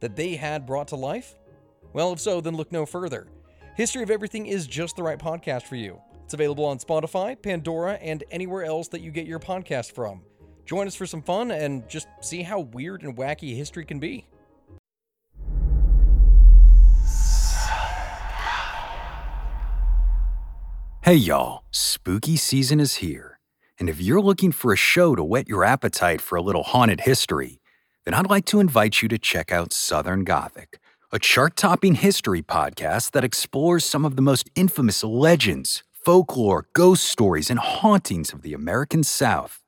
that they had brought to life? Well, if so, then look no further. History of Everything is just the right podcast for you. It's available on Spotify, Pandora, and anywhere else that you get your podcast from. Join us for some fun and just see how weird and wacky history can be. Hey y'all, spooky season is here. And if you're looking for a show to whet your appetite for a little haunted history, then I'd like to invite you to check out Southern Gothic, a chart topping history podcast that explores some of the most infamous legends, folklore, ghost stories, and hauntings of the American South.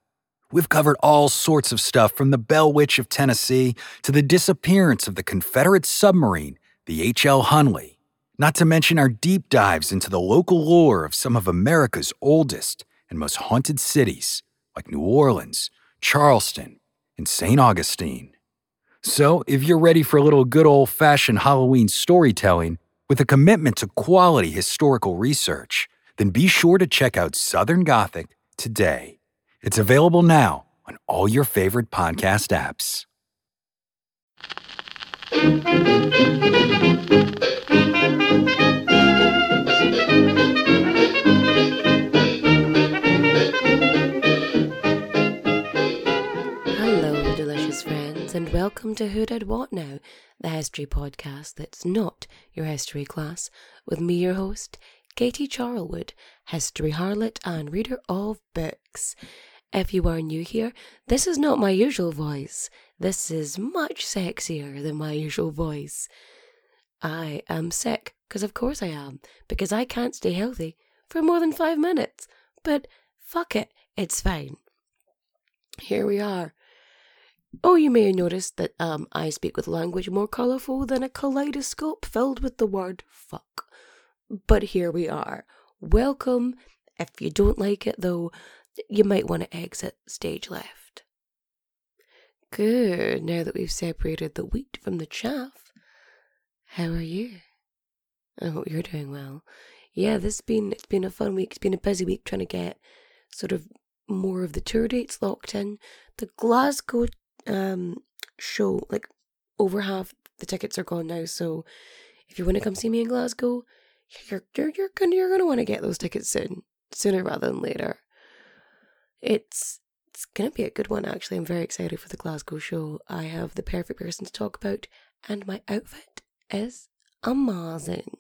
We've covered all sorts of stuff from the Bell Witch of Tennessee to the disappearance of the Confederate submarine, the H.L. Hunley. Not to mention our deep dives into the local lore of some of America's oldest and most haunted cities, like New Orleans, Charleston, and St. Augustine. So, if you're ready for a little good old fashioned Halloween storytelling with a commitment to quality historical research, then be sure to check out Southern Gothic today. It's available now on all your favorite podcast apps. Hello, friends, and welcome to Who Did What Now, the history podcast that's not your history class, with me, your host, Katie Charlwood, history harlot and reader of books. If you are new here, this is not my usual voice. This is much sexier than my usual voice. I am sick, because of course I am, because I can't stay healthy for more than five minutes. But fuck it, it's fine. Here we are. Oh, you may have noticed that um, I speak with language more colourful than a kaleidoscope filled with the word fuck. But here we are. Welcome. If you don't like it, though, you might want to exit stage left. Good. Now that we've separated the wheat from the chaff, how are you? I hope you're doing well. Yeah, this has been it's been a fun week. It's been a busy week trying to get sort of more of the tour dates locked in. The Glasgow um show, like over half the tickets are gone now. So if you want to come see me in Glasgow, you're you're you're gonna you're gonna want to get those tickets soon, sooner rather than later. It's it's gonna be a good one actually. I'm very excited for the Glasgow show. I have the perfect person to talk about, and my outfit is amazing.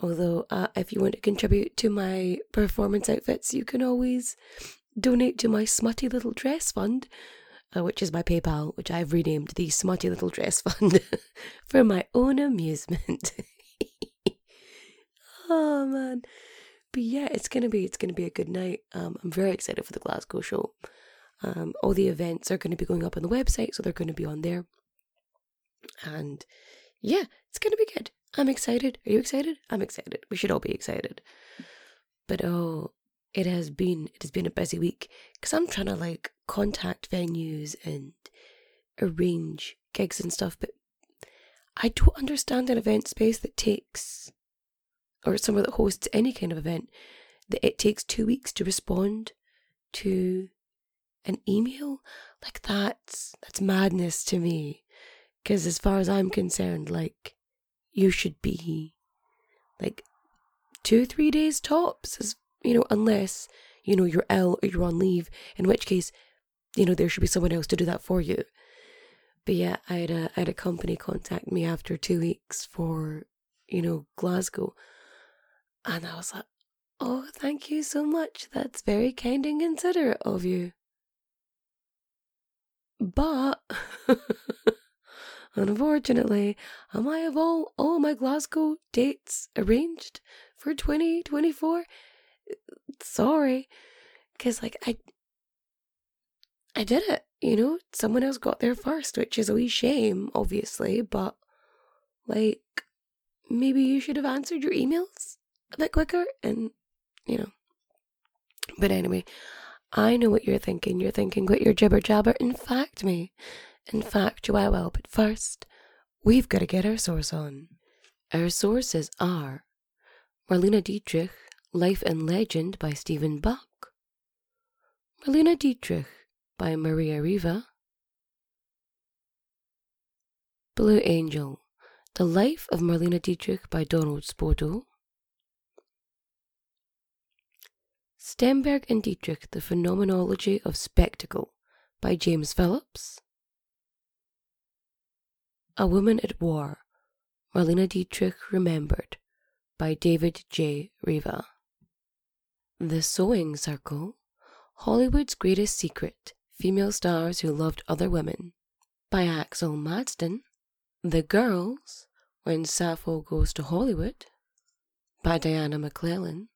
Although, uh, if you want to contribute to my performance outfits, you can always donate to my smutty little dress fund, uh, which is my PayPal, which I've renamed the Smutty Little Dress Fund for my own amusement. oh man, but yeah, it's gonna be it's gonna be a good night. Um, I'm very excited for the Glasgow show. Um, all the events are going to be going up on the website, so they're going to be on there. And yeah, it's going to be good. I'm excited. Are you excited? I'm excited. We should all be excited. But oh, it has been it has been a busy week because I'm trying to like contact venues and arrange gigs and stuff, but I don't understand an event space that takes or somewhere that hosts any kind of event that it takes two weeks to respond to an email? Like that's that's madness to me because as far as i'm concerned like you should be like two three days tops as you know unless you know you're ill or you're on leave in which case you know there should be someone else to do that for you. But yeah i had a i had a company contact me after two weeks for you know glasgow. And i was like oh thank you so much. That's very kind and considerate of you. But unfortunately, am I have all, all my Glasgow dates arranged for 2024. Sorry. Because, like, I. I did it, you know? Someone else got there first, which is a wee shame, obviously, but Like, maybe you should have answered your emails a bit quicker and, you know. But anyway, I know what you're thinking. You're thinking, quit your jibber jabber. In fact, me. In fact, you I will. But first, we've got to get our source on. Our sources are Marlene Dietrich, Life and Legend by Steven Bach, Marlene Dietrich by Maria Riva, Blue Angel, The Life of Marlene Dietrich by Donald Spoto, Sternberg and Dietrich, The Phenomenology of Spectacle by James Phillips, A Woman at War, Marlene Dietrich Remembered by David J. Riva. The Sewing Circle, Hollywood's Greatest Secret, Female Stars Who Loved Other Women by Axel Madsen. The Girls, When Sappho Goes to Hollywood by Diana McLellan.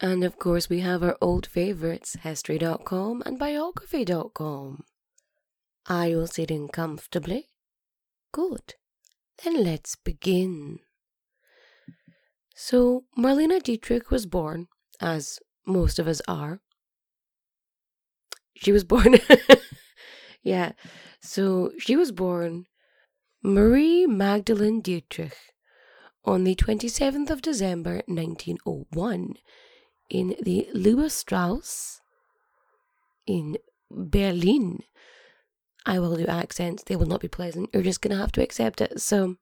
And of course, we have our old favorites, History.com and Biography.com. Are you sitting comfortably? Good. Then let's begin. So, Marlene Dietrich was born, as most of us are. She was born. yeah. So, she was born Marie Magdalene Dietrich on the 27th of December 1901 in the Louis Strauss in Berlin. I will do accents, they will not be pleasant. You're just going to have to accept it. So,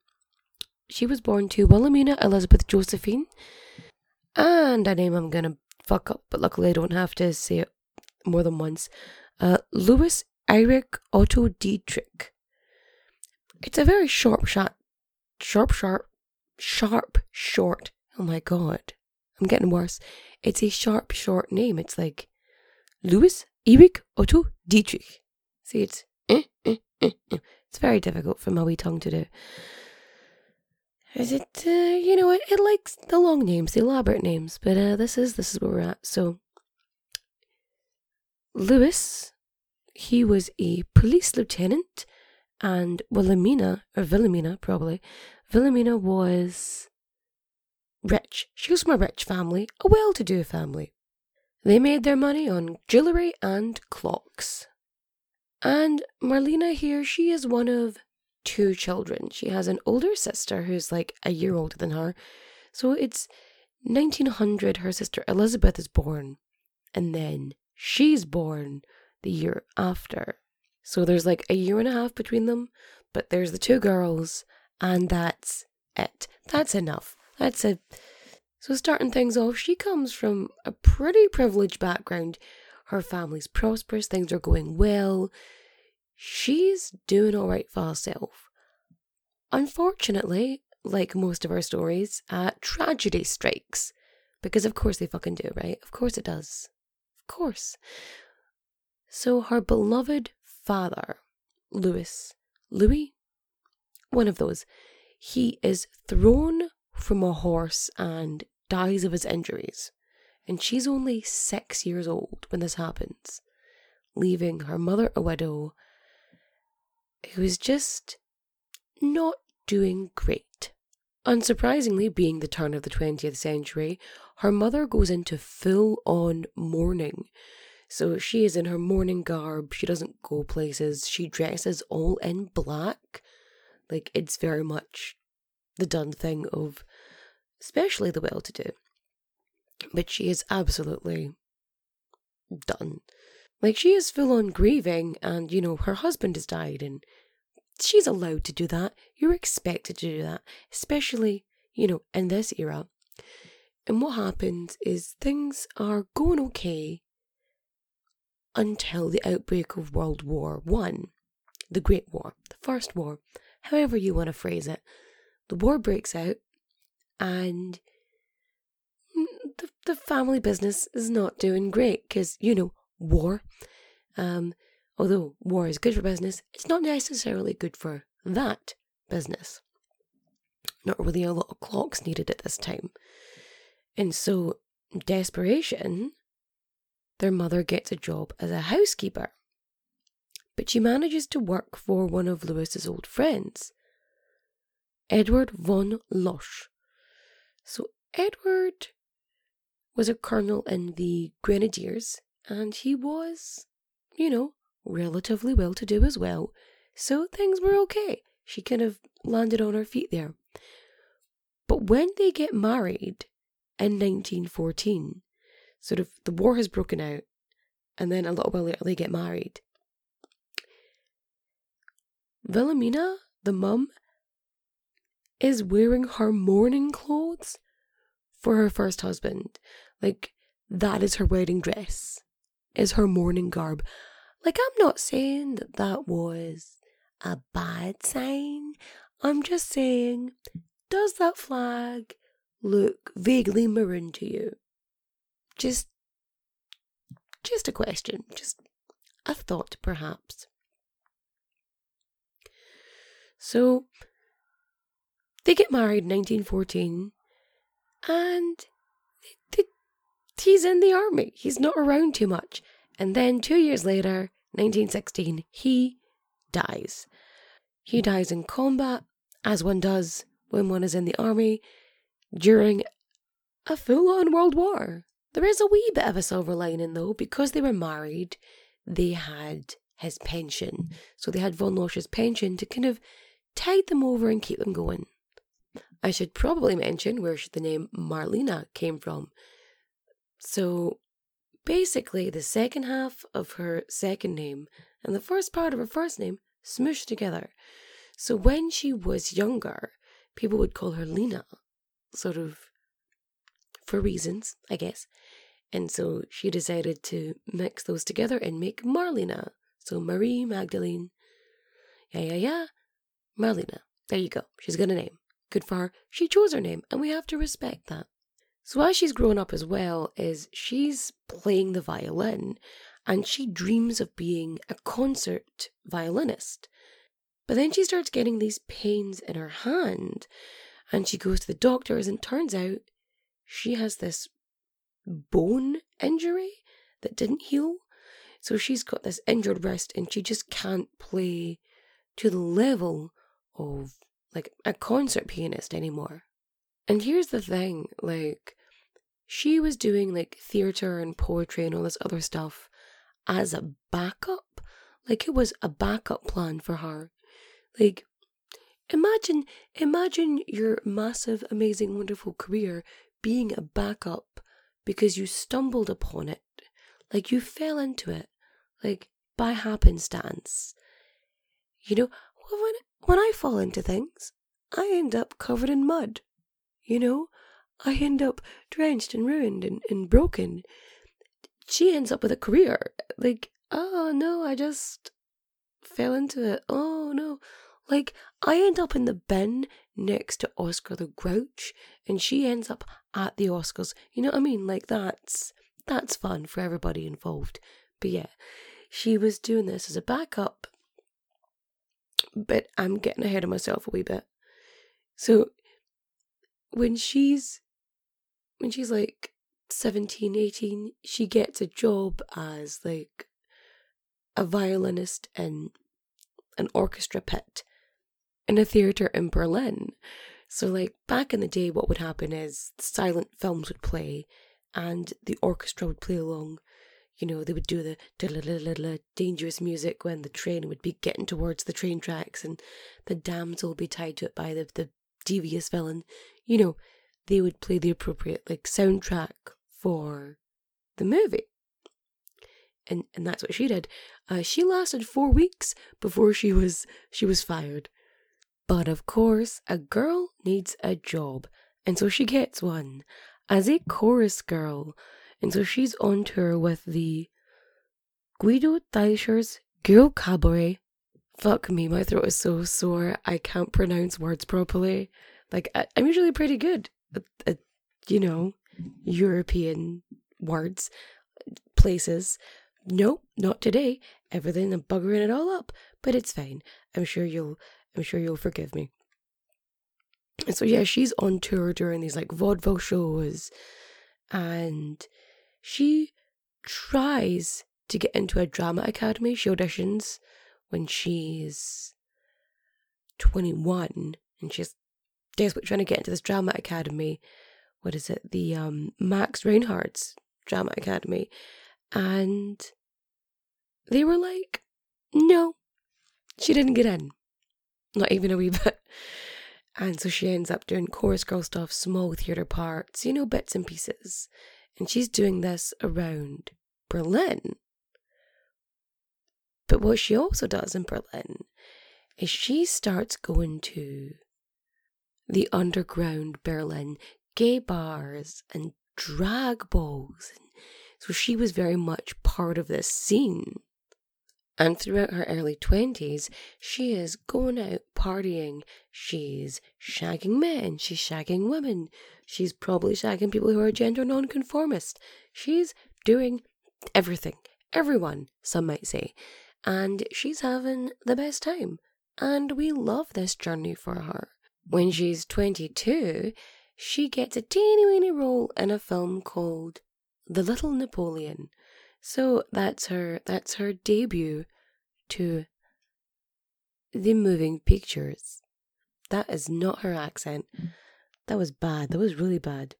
she was born to Wilhelmina Elizabeth Josephine, and a name I'm going to fuck up, but luckily I don't have to say it more than once. Uh, Louis Eric Otto Dietrich. It's a very sharp shot, sharp, sharp, sharp, short. Oh my god, I'm getting worse. It's a sharp, short name. It's like Louis Eric Otto Dietrich. See, it's eh, eh, eh, eh. it's very difficult for my wee tongue to do. Is it, uh, you know, it, it likes the long names, the elaborate names, but uh, this is this is where we're at. So, Louis, he was a police lieutenant, and Wilhelmina, or Wilhelmina probably, Wilhelmina was rich. She was from a rich family, a well to do family. They made their money on jewellery and clocks. And Marlena here, she is one of two children. She has an older sister who's like a year older than her. So it's 1900, her sister Elizabeth is born, and then she's born the year after. So there's like a year and a half between them, but there's the two girls, and that's it. That's enough. That's a. So, starting things off, she comes from a pretty privileged background. Her family's prosperous, things are going well. She's doing all right for herself. Unfortunately, like most of our stories, uh, tragedy strikes. Because of course they fucking do, right? Of course it does. Of course. So her beloved father, Louis, Louis, one of those, he is thrown from a horse and dies of his injuries. And she's only six years old when this happens, leaving her mother a widow who is just not doing great. Unsurprisingly, being the turn of the 20th century, her mother goes into full on mourning. So she is in her mourning garb, she doesn't go places, she dresses all in black. Like, it's very much the done thing of especially the well to do. But she is absolutely done. Like, she is full on grieving, and, you know, her husband has died, and she's allowed to do that. You're expected to do that, especially, you know, in this era. And what happens is things are going okay until the outbreak of World War One, the Great War, the First War, however you want to phrase it. The war breaks out, and the, the family business is not doing great because, you know, war. Um, although war is good for business, it's not necessarily good for that business. Not really a lot of clocks needed at this time. And so, desperation, their mother gets a job as a housekeeper. But she manages to work for one of Louis's old friends. Edward von Losch. So, Edward was a colonel in the Grenadiers, and he was, you know, relatively well to do as well. So things were okay. She kind of landed on her feet there. But when they get married in 1914, sort of the war has broken out, and then a little while later they get married. Wilhelmina, the mum, is wearing her mourning clothes for her first husband. Like, that is her wedding dress, is her mourning garb. Like, I'm not saying that that was a bad sign. I'm just saying, does that flag look vaguely maroon to you? Just, just a question. Just a thought, perhaps. So, they get married in 1914, and he's in the army. He's not around too much. And then two years later, 1916, he dies. He dies in combat, as one does when one is in the army, during a full on world war. There is a wee bit of a silver lining though, because they were married, they had his pension. So they had von Losch's pension to kind of tide them over and keep them going. I should probably mention where the name Marlena came from. So basically, the second half of her second name and the first part of her first name smushed together. So when she was younger, people would call her Lena, sort of for reasons, I guess. And so she decided to mix those together and make Marlena. So Marie Magdalene. Yeah, yeah, yeah. Marlena. There you go. She's got a name. Good for her. She chose her name, and we have to respect that. So as she's grown up as well, is she's playing the violin and she dreams of being a concert violinist. But then she starts getting these pains in her hand and she goes to the doctors and turns out she has this bone injury that didn't heal. So she's got this injured wrist and she just can't play to the level of like a concert pianist anymore. And here's the thing like, she was doing like theatre and poetry and all this other stuff as a backup. Like, it was a backup plan for her. Like, imagine, imagine your massive, amazing, wonderful career being a backup because you stumbled upon it. Like, you fell into it. Like, by happenstance. You know, when, when I fall into things, I end up covered in mud. You know, I end up drenched and ruined and, and broken. She ends up with a career. Like, oh no, I just fell into it. Oh no. Like, I end up in the bin next to Oscar the Grouch, and she ends up at the Oscars. You know what I mean? Like, that's that's fun for everybody involved. But yeah, she was doing this as a backup. But I'm getting ahead of myself a wee bit. So when she's when she's like 17, 18, she gets a job as like a violinist in an orchestra pit in a theatre in Berlin. So, like back in the day, what would happen is silent films would play and the orchestra would play along. You know, they would do the dangerous music when the train would be getting towards the train tracks and the damsel would be tied to it by the, the devious villain. You know, they would play the appropriate like soundtrack for the movie. And and that's what she did. Uh, she lasted four weeks before she was she was fired. But of course, a girl needs a job, and so she gets one as a chorus girl. And so she's on tour with the Guido Teicher's Girl Cabaret. Fuck me, my throat is so sore. I can't pronounce words properly. Like I, am usually pretty good Uh, uh, you know, European words, places. Nope, not today. Everything I'm buggering it all up, but it's fine. I'm sure you'll I'm sure you'll forgive me. And so yeah, she's on tour during these like vaudeville shows and she tries to get into a drama academy. She auditions when she's 21 and she's desperate trying to get into this drama academy. What is it? The um, Max Reinhardt's drama academy. And they were like, no, she didn't get in. Not even a wee bit. And so she ends up doing chorus girl stuff, small theatre parts, you know, bits and pieces. And she's doing this around Berlin. But what she also does in Berlin is she starts going to the underground Berlin gay bars and drag balls. So she was very much part of this scene. And throughout her early 20s, she is going out partying. She's shagging men. She's shagging women. She's probably shagging people who are gender nonconformist. She's doing everything. Everyone, some might say. And she's having the best time. And we love this journey for her. When she's 22, she gets a teeny weeny role in a film called The Little Napoleon. So that's her that's her debut to the moving pictures. That is not her accent. That was bad. That was really bad.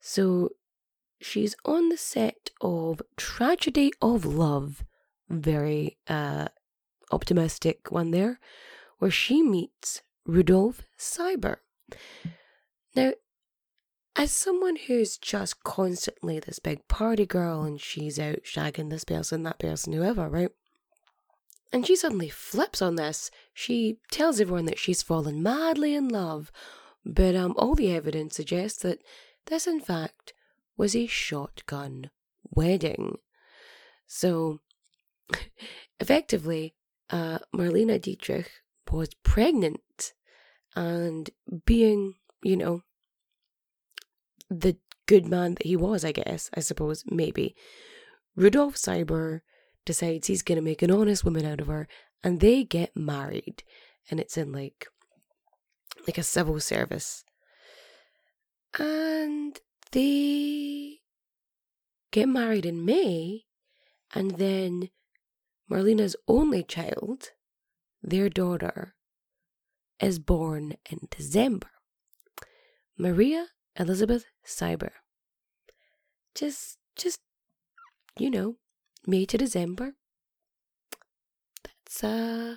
So she's on the set of Tragedy of Love. Very uh optimistic one there, where she meets Rudolf Sieber. Now, as someone who's just constantly this big party girl and she's out shagging this person, that person, whoever, right? And she suddenly flips on this. She tells everyone that she's fallen madly in love, but um, all the evidence suggests that this, in fact, was a shotgun wedding. So, effectively, uh, Marlene Dietrich was pregnant and being, you know, the good man that he was, I guess, I suppose, maybe. Rudolf Sieber decides he's going to make an honest woman out of her, and they get married. And it's in like, like a civil service. And they get married in May, and then Marlene's only child, their daughter, is born in December. Maria Elizabeth Sieber. Just, just, you know, May to December. That's uh,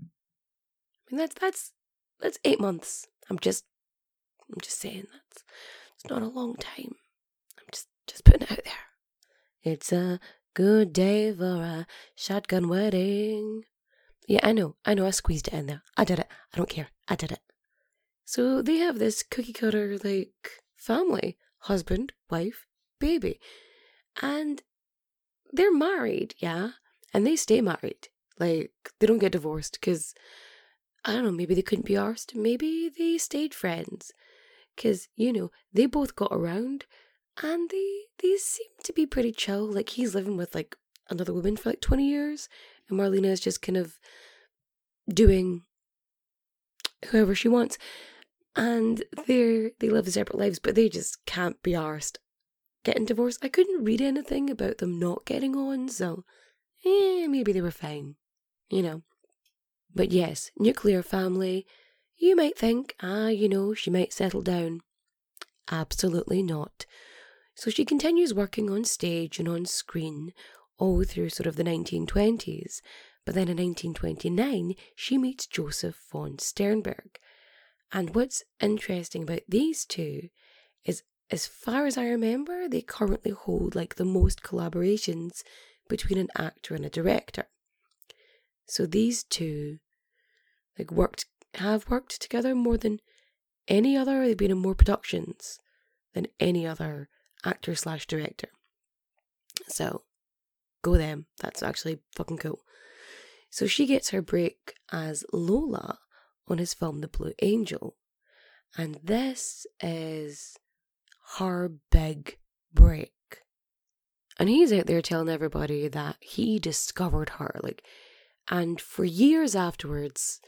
I mean that's that's that's eight months. I'm just, I'm just saying that's it's not a long time. I'm just just putting it out there. It's a good day for a shotgun wedding. Yeah, I know, I know. I squeezed it in there. I did it. I don't care. I did it. So they have this cookie cutter like family husband, wife, baby. And they're married, yeah, and they stay married. Like, they don't get divorced because, I don't know, maybe they couldn't be arsed. Maybe they stayed friends. Because, you know, they both got around and they, they seem to be pretty chill. Like, he's living with, like, another woman for, like, 20 years, and Marlene is just kind of doing whoever she wants and they they live separate lives, but they just can't be arsed getting divorced. I couldn't read anything about them not getting on, so eh, maybe they were fine, you know. But yes, nuclear family. You might think, ah, you know, she might settle down. Absolutely not. So she continues working on stage and on screen all through sort of the 1920s. But then in 1929, she meets Joseph von Sternberg, and what's interesting about these two is, as far as I remember, they currently hold like the most collaborations between an actor and a director. So these two, like, worked, have worked together more than any other. They've been in more productions than any other actor slash director. So, go them. That's actually fucking cool. So she gets her break as Lola on his film The Blue Angel. And this is her big break. And he's out there telling everybody that he discovered her. Like, and for years afterwards,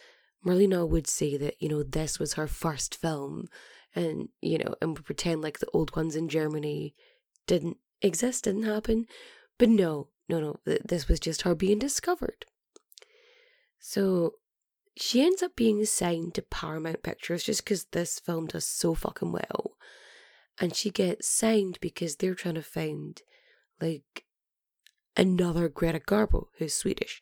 Marlene would say that, you know, this was her first film. And, you know, and pretend like the old ones in Germany didn't exist, didn't happen. But no, no, no, this was just her being discovered. So she ends up being signed to Paramount Pictures just because this film does so fucking well. And she gets signed because they're trying to find like another Greta Garbo who's Swedish.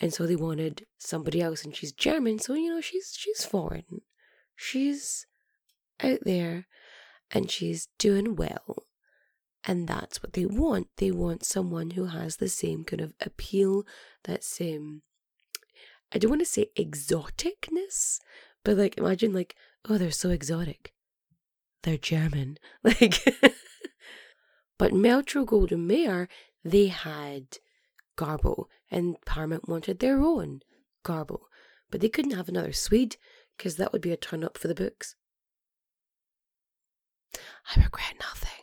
And so they wanted somebody else and she's German, so you know she's she's foreign. She's out there and she's doing well. And that's what they want. They want someone who has the same kind of appeal, that same I don't want to say exoticness, but like imagine like, oh, they're so exotic. They're German. Like But Metro Goldwyn Mayer, they had Garbo, and Paramount wanted their own Garbo. But they couldn't have another Swede, because that would be a turn up for the books. I regret nothing.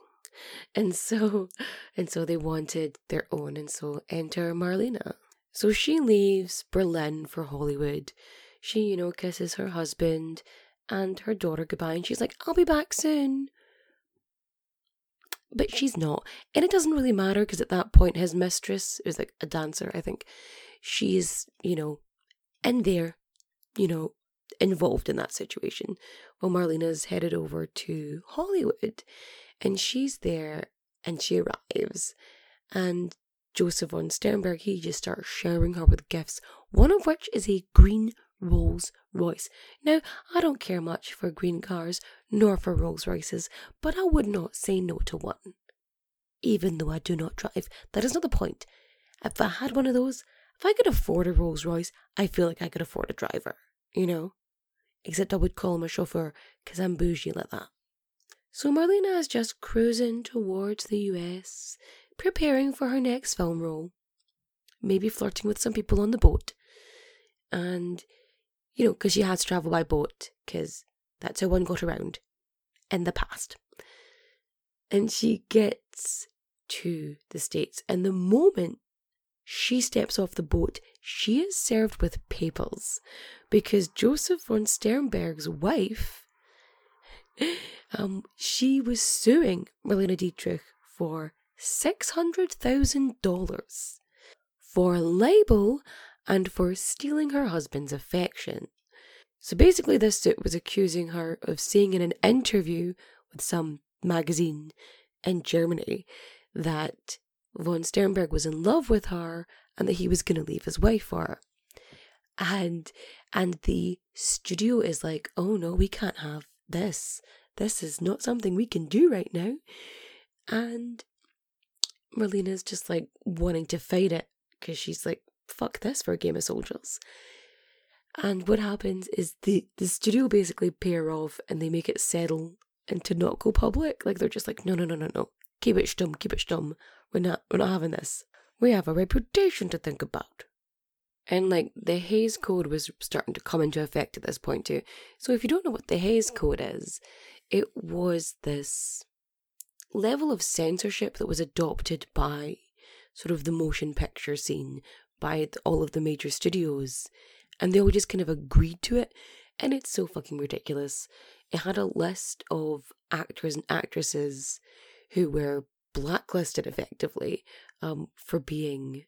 And so and so they wanted their own, and so enter Marlena. So she leaves Berlin for Hollywood. She, you know, kisses her husband and her daughter goodbye, and she's like, I'll be back soon. But she's not. And it doesn't really matter because at that point, his mistress is like a dancer, I think. She's, you know, in there, you know, involved in that situation. Well, Marlena's headed over to Hollywood and she's there and she arrives. And Joseph von Sternberg, he just starts showering her with gifts, one of which is a green Rolls Royce. Now, I don't care much for green cars nor for Rolls Royces, but I would not say no to one. Even though I do not drive, that is not the point. If I had one of those, if I could afford a Rolls Royce, I feel like I could afford a driver, you know? Except I would call him a chauffeur because I'm bougie like that. So Marlena is just cruising towards the US, preparing for her next film role, maybe flirting with some people on the boat. And, you know, because she has to travel by boat, because that's how one got around in the past. And she gets to the States, and the moment she steps off the boat, she is served with papers because Joseph von Sternberg's wife, um, she was suing Marlene Dietrich for $600,000 for libel and for stealing her husband's affection. So basically, this suit was accusing her of saying in an interview with some magazine in Germany that von Sternberg was in love with her and that he was going to leave his wife for her. And and the studio is like, "Oh no, we can't have this. This is not something we can do right now." And Marlena's just like wanting to fight it because she's like, fuck this for a game of soldiers. And what happens is the, the studio basically pair off and they make it settle and to not go public. Like they're just like, no, no, no, no, no. Keep it stum, keep it stum. We're not we're not having this. We have a reputation to think about. And like the Hays Code was starting to come into effect at this point too. So if you don't know what the Hays Code is, it was this level of censorship that was adopted by sort of the motion picture scene by all of the major studios and they all just kind of agreed to it and it's so fucking ridiculous it had a list of actors and actresses who were blacklisted effectively um, for being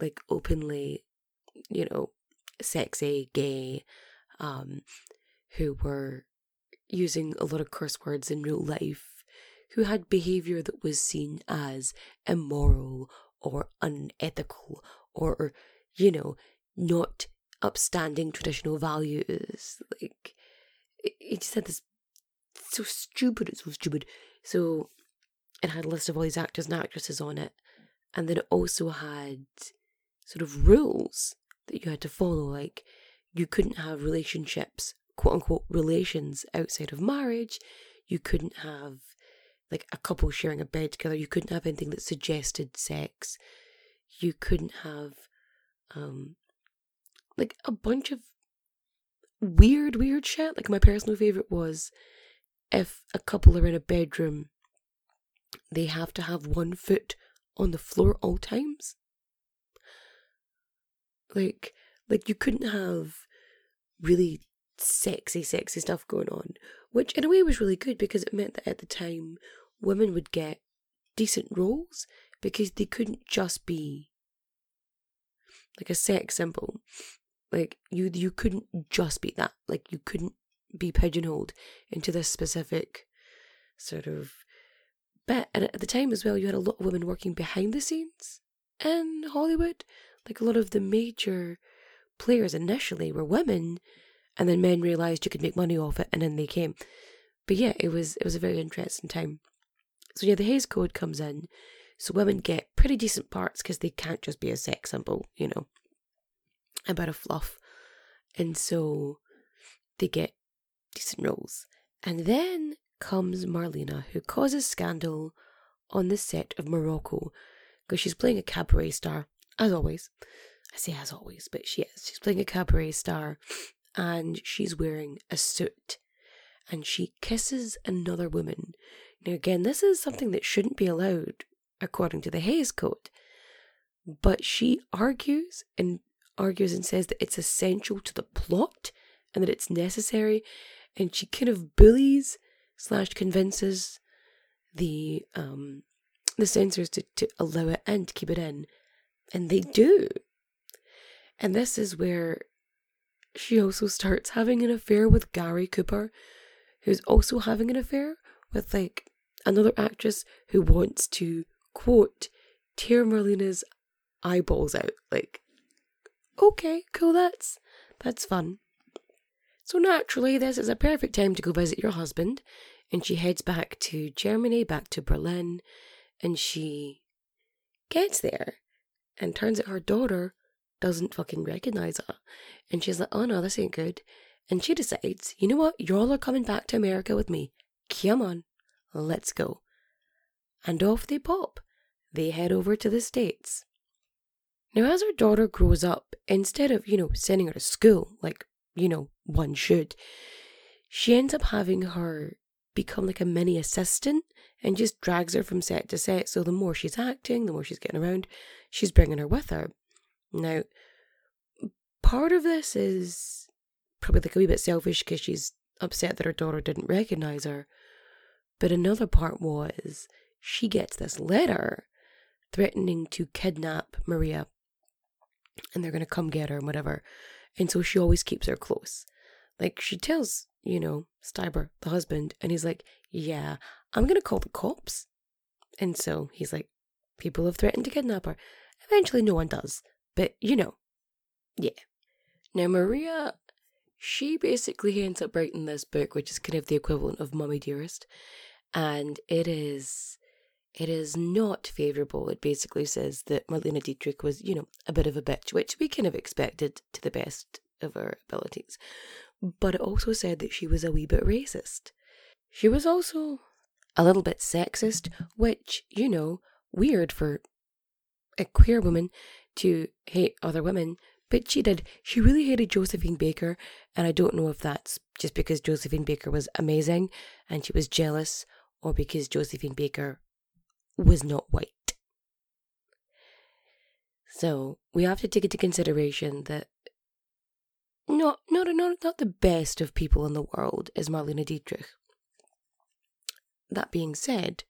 like openly you know sexy gay um, who were using a lot of curse words in real life who had behavior that was seen as immoral or unethical or, you know, not upstanding traditional values. Like, it just had this so stupid, it's so stupid. So it had a list of all these actors and actresses on it. And then it also had sort of rules that you had to follow. Like, you couldn't have relationships, quote unquote, relations outside of marriage. You couldn't have like a couple sharing a bed together. You couldn't have anything that suggested sex. You couldn't have um like a bunch of weird, weird shit. Like my personal favorite was if a couple are in a bedroom, they have to have one foot on the floor all times. Like like you couldn't have really sexy, sexy stuff going on, which in a way was really good because it meant that at the time women would get decent roles because they couldn't just be like a sex symbol. Like you you couldn't just be that. Like you couldn't be pigeonholed into this specific sort of bit. And at the time as well, you had a lot of women working behind the scenes in Hollywood. Like a lot of the major players initially were women, and then men realized you could make money off it, and then they came. But yeah, it was it was a very interesting time. So yeah, the Hays Code comes in, so women get pretty decent parts because they can't just be a sex symbol, you know, a bit of fluff, and so they get decent roles. And then comes Marlena, who causes scandal on the set of Morocco because she's playing a cabaret star, as always. I say as always, but she is. She's playing a cabaret star and she's wearing a suit and she kisses another woman. Now, again, this is something that shouldn't be allowed according to the Hays Code, but she argues and argues and says that it's essential to the plot and that it's necessary, and she kind of bullies slash convinces the um the censors to, to allow it and to keep it in. And they do. And this is where she also starts having an affair with Gary Cooper, who's also having an affair with like another actress who wants to quote tear Marlena's eyeballs out. Like, okay, cool, that's that's fun. So naturally, this is a perfect time to go visit your husband, and she heads back to Germany, back to Berlin, and she gets there and turns out her daughter doesn't fucking recognize her. And she's like, oh no, this ain't good. And she decides, you know what, you all are coming back to America with me. Come on, let's go. And off they pop. They head over to the States. Now, as her daughter grows up, instead of, you know, sending her to school like you know, one should, she ends up having her become like a mini assistant and just drags her from set to set. So the more she's acting, the more she's getting around, she's bringing her with her. Now, part of this is probably like a wee bit selfish because she's upset that her daughter didn't recognize her. But another part was she gets this letter threatening to kidnap Maria and they're going to come get her and whatever. And so she always keeps her close. Like she tells, you know, Stieber, the husband, and he's like, Yeah, I'm to call the cops. And so he's like, People have threatened to kidnap her. Eventually, no one does. But, you know, yeah. Now, Maria, she basically ends up writing this book, which is kind of the equivalent of Mummy Dearest. And it is it is not favourable. It basically says that Marlene Dietrich was, you know, a bit of a bitch, which we kind of expected to the best of our abilities. But it also said that she was a wee bit racist. She was also a little bit sexist, which, you know, weird for a queer woman to hate other women, but she did. She really hated Josephine Baker, and I don't know if that's just because Josephine Baker was amazing and she was jealous, or because Josephine Baker was not white. So we have to take into consideration that not not not not the best of people in the world is Marlene Dietrich. That being said,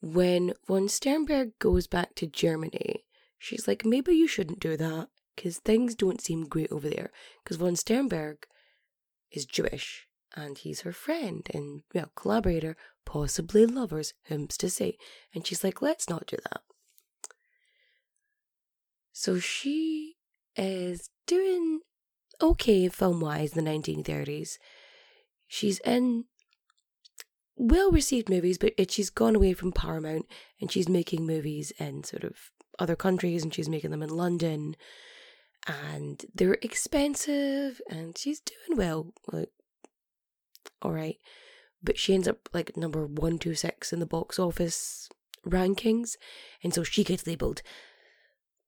when von Sternberg goes back to Germany, she's like, maybe you shouldn't do that because things don't seem great over there. Because von Sternberg is Jewish and he's her friend and well collaborator, possibly lovers, whom's to say. And she's like, let's not do that. So she is doing okay film wise in the 1930s. She's in well received movies, but it, she's gone away from Paramount and she's making movies in sort of other countries and she's making them in London. And they're expensive and she's doing well. Like all right. But she ends up like number 126 in the box office rankings. And so she gets labeled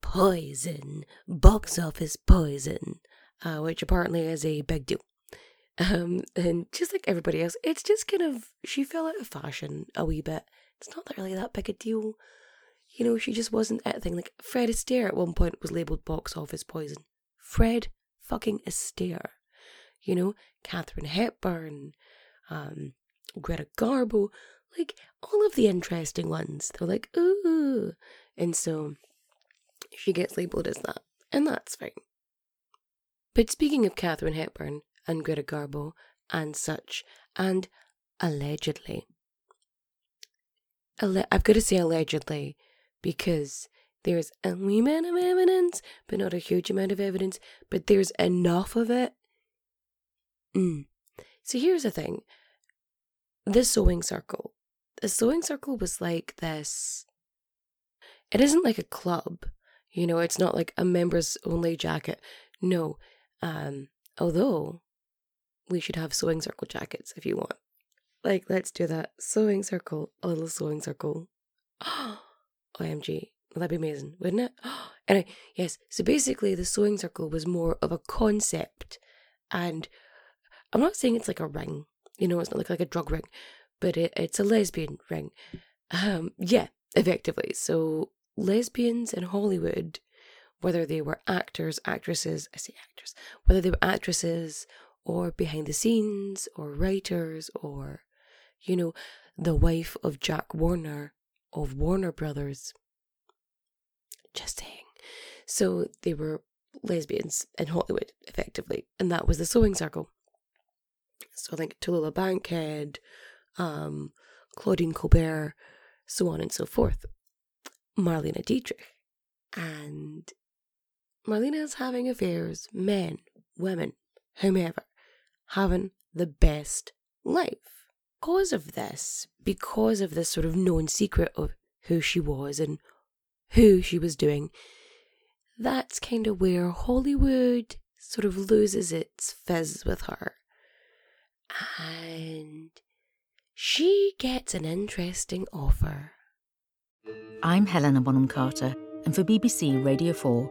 poison, box office poison, uh, which apparently is a big deal. Um, and just like everybody else, it's just kind of, she fell out of fashion a wee bit. It's not really that big a deal. You know, she just wasn't anything. Like Fred Astaire at one point was labeled box office poison. Fred fucking Astaire you know, Katharine Hepburn, um, Greta Garbo, like all of the interesting ones. They're like, ooh. And so she gets labeled as that. And that's fine. But speaking of Katharine Hepburn and Greta Garbo and such, and allegedly, alle- I've got to say allegedly because there's a wee amount of evidence, but not a huge amount of evidence, but there's enough of it. Mm. So here's the thing the sewing circle. The sewing circle was like this. It isn't like a club, you know, it's not like a members only jacket. No. Um, although we should have sewing circle jackets if you want. Like, let's do that. Sewing circle, a little sewing circle. OMG. That'd be amazing, wouldn't it? anyway, yes. So basically, the sewing circle was more of a concept. And I'm not saying it's like a ring, you know, it's not like, like a drug ring, but it, it's a lesbian ring. Um, yeah, effectively. So lesbians in Hollywood, whether they were actors, actresses, I say actors, whether they were actresses or behind the scenes or writers or, you know, the wife of Jack Warner of Warner Brothers. Just saying. So they were lesbians in Hollywood, effectively, and that was the sewing circle. So I think Tallulah Bankhead, um, Claudette Colbert, so on and so forth. Marlene Dietrich. And Marlene's having affairs, men, women, whomever, having the best life. Because of this, because of this sort of known secret of who she was and who she was doing, that's kind of where Hollywood sort of loses its fizz with her. And she gets an interesting offer. I'm Helena Bonham Carter, and for BBC Radio 4,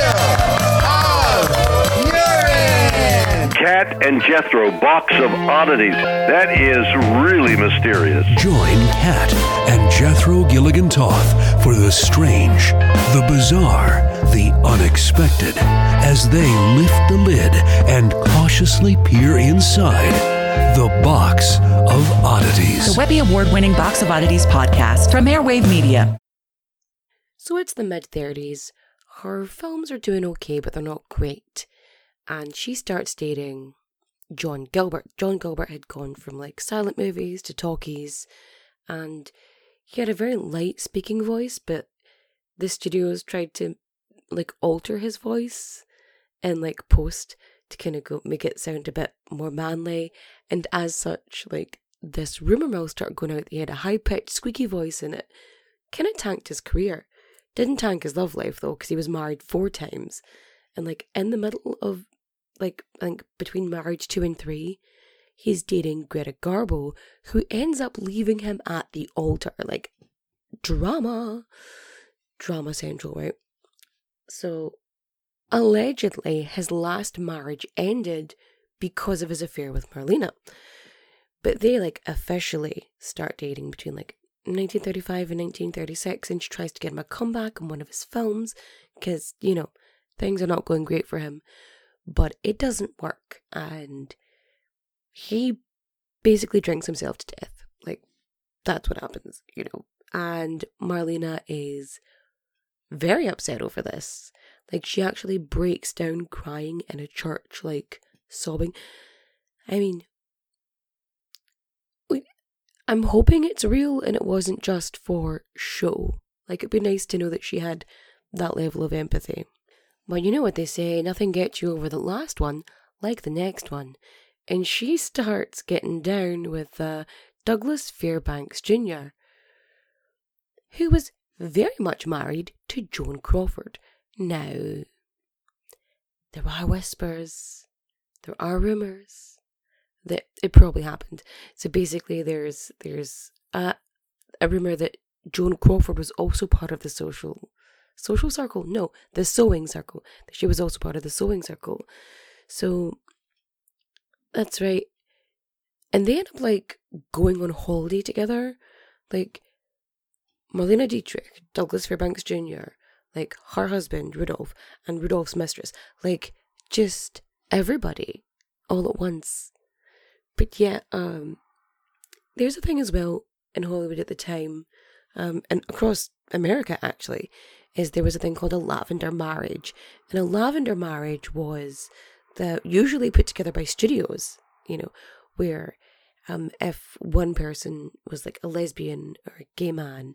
and Jethro, box of oddities. That is really mysterious. Join Cat and Jethro Gilligan Toth for the strange, the bizarre, the unexpected as they lift the lid and cautiously peer inside the box of oddities. The Webby Award winning Box of Oddities podcast from Airwave Media. So it's the mid 30s. Her films are doing okay, but they're not great and she starts dating John Gilbert. John Gilbert had gone from like silent movies to talkies, and he had a very light speaking voice, but the studios tried to like alter his voice and like post to kind of go make it sound a bit more manly, and as such, like this rumor mill started going out that he had a high pitched squeaky voice in it, kind of tanked his career. Didn't tank his love life though, because he was married four times. And like in the middle of like I think between marriage two and three, he's dating Greta Garbo, who ends up leaving him at the altar. Like drama, drama central, right? So allegedly, his last marriage ended because of his affair with Marlena. But they like officially start dating between like 1935 and 1936, and she tries to get him a comeback in one of his films because, you know, things are not going great for him but it doesn't work. And he basically drinks himself to death. Like, that's what happens, you know. And Marlena is very upset over this. Like, she actually breaks down crying in a church, like, sobbing. I mean, I'm hoping it's real and it wasn't just for show. Like, it'd be nice to know that she had that level of empathy. Well, you know what they say nothing gets you over the last one like the next one. And she starts getting down with uh, Douglas Fairbanks Jr., who was very much married to Joan Crawford. Now, there are whispers, there are rumors that it probably happened. So basically, there's there's a, a rumor that Joan Crawford was also part of the social social circle. No, the sewing circle. She was also part of the sewing circle. So that's right. And they end up like going on holiday together. Like Marlene Dietrich, Douglas Fairbanks Jr., like her husband, Rudolph, and Rudolph's mistress. Like just everybody all at once. But yeah, um there's a thing as well in Hollywood at the time, um, and across America actually, is there was a thing called a lavender marriage. And a lavender marriage was that usually put together by studios, you know, where um, if one person was like a lesbian or a gay man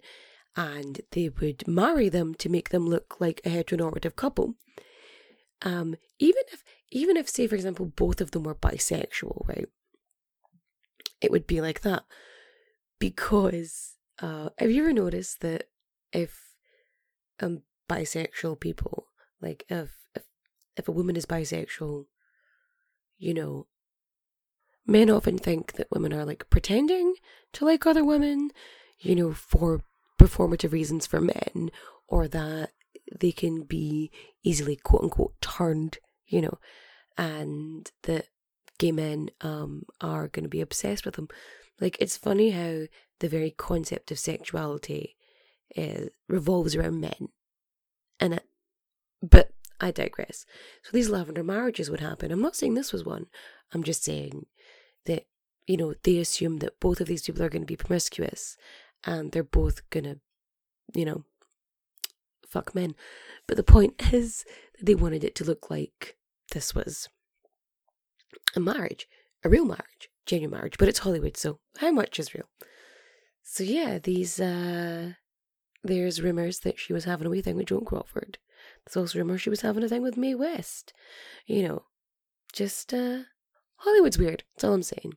and they would marry them to make them look like a heteronormative couple. Um, even if even if say for example both of them were bisexual, right? It would be like that. Because uh have you ever noticed that if um bisexual people like if if if a woman is bisexual, you know, men often think that women are like pretending to like other women, you know, for performative reasons for men, or that they can be easily quote unquote turned, you know, and that gay men um are going to be obsessed with them. Like it's funny how the very concept of sexuality is revolves around men, and it, but I digress. So these lavender marriages would happen. I'm not saying this was one. I'm just saying that, you know, they assume that both of these people are going to be promiscuous and they're both going to, you know, fuck men. But the point is that they wanted it to look like this was a marriage, a real marriage, genuine marriage, but it's Hollywood, so how much is real? So yeah, these, uh, there's rumors that she was having a wee thing with Joan Crawford. There's also rumors she was having a thing with Mae West. You know, just uh Hollywood's weird. That's all I'm saying.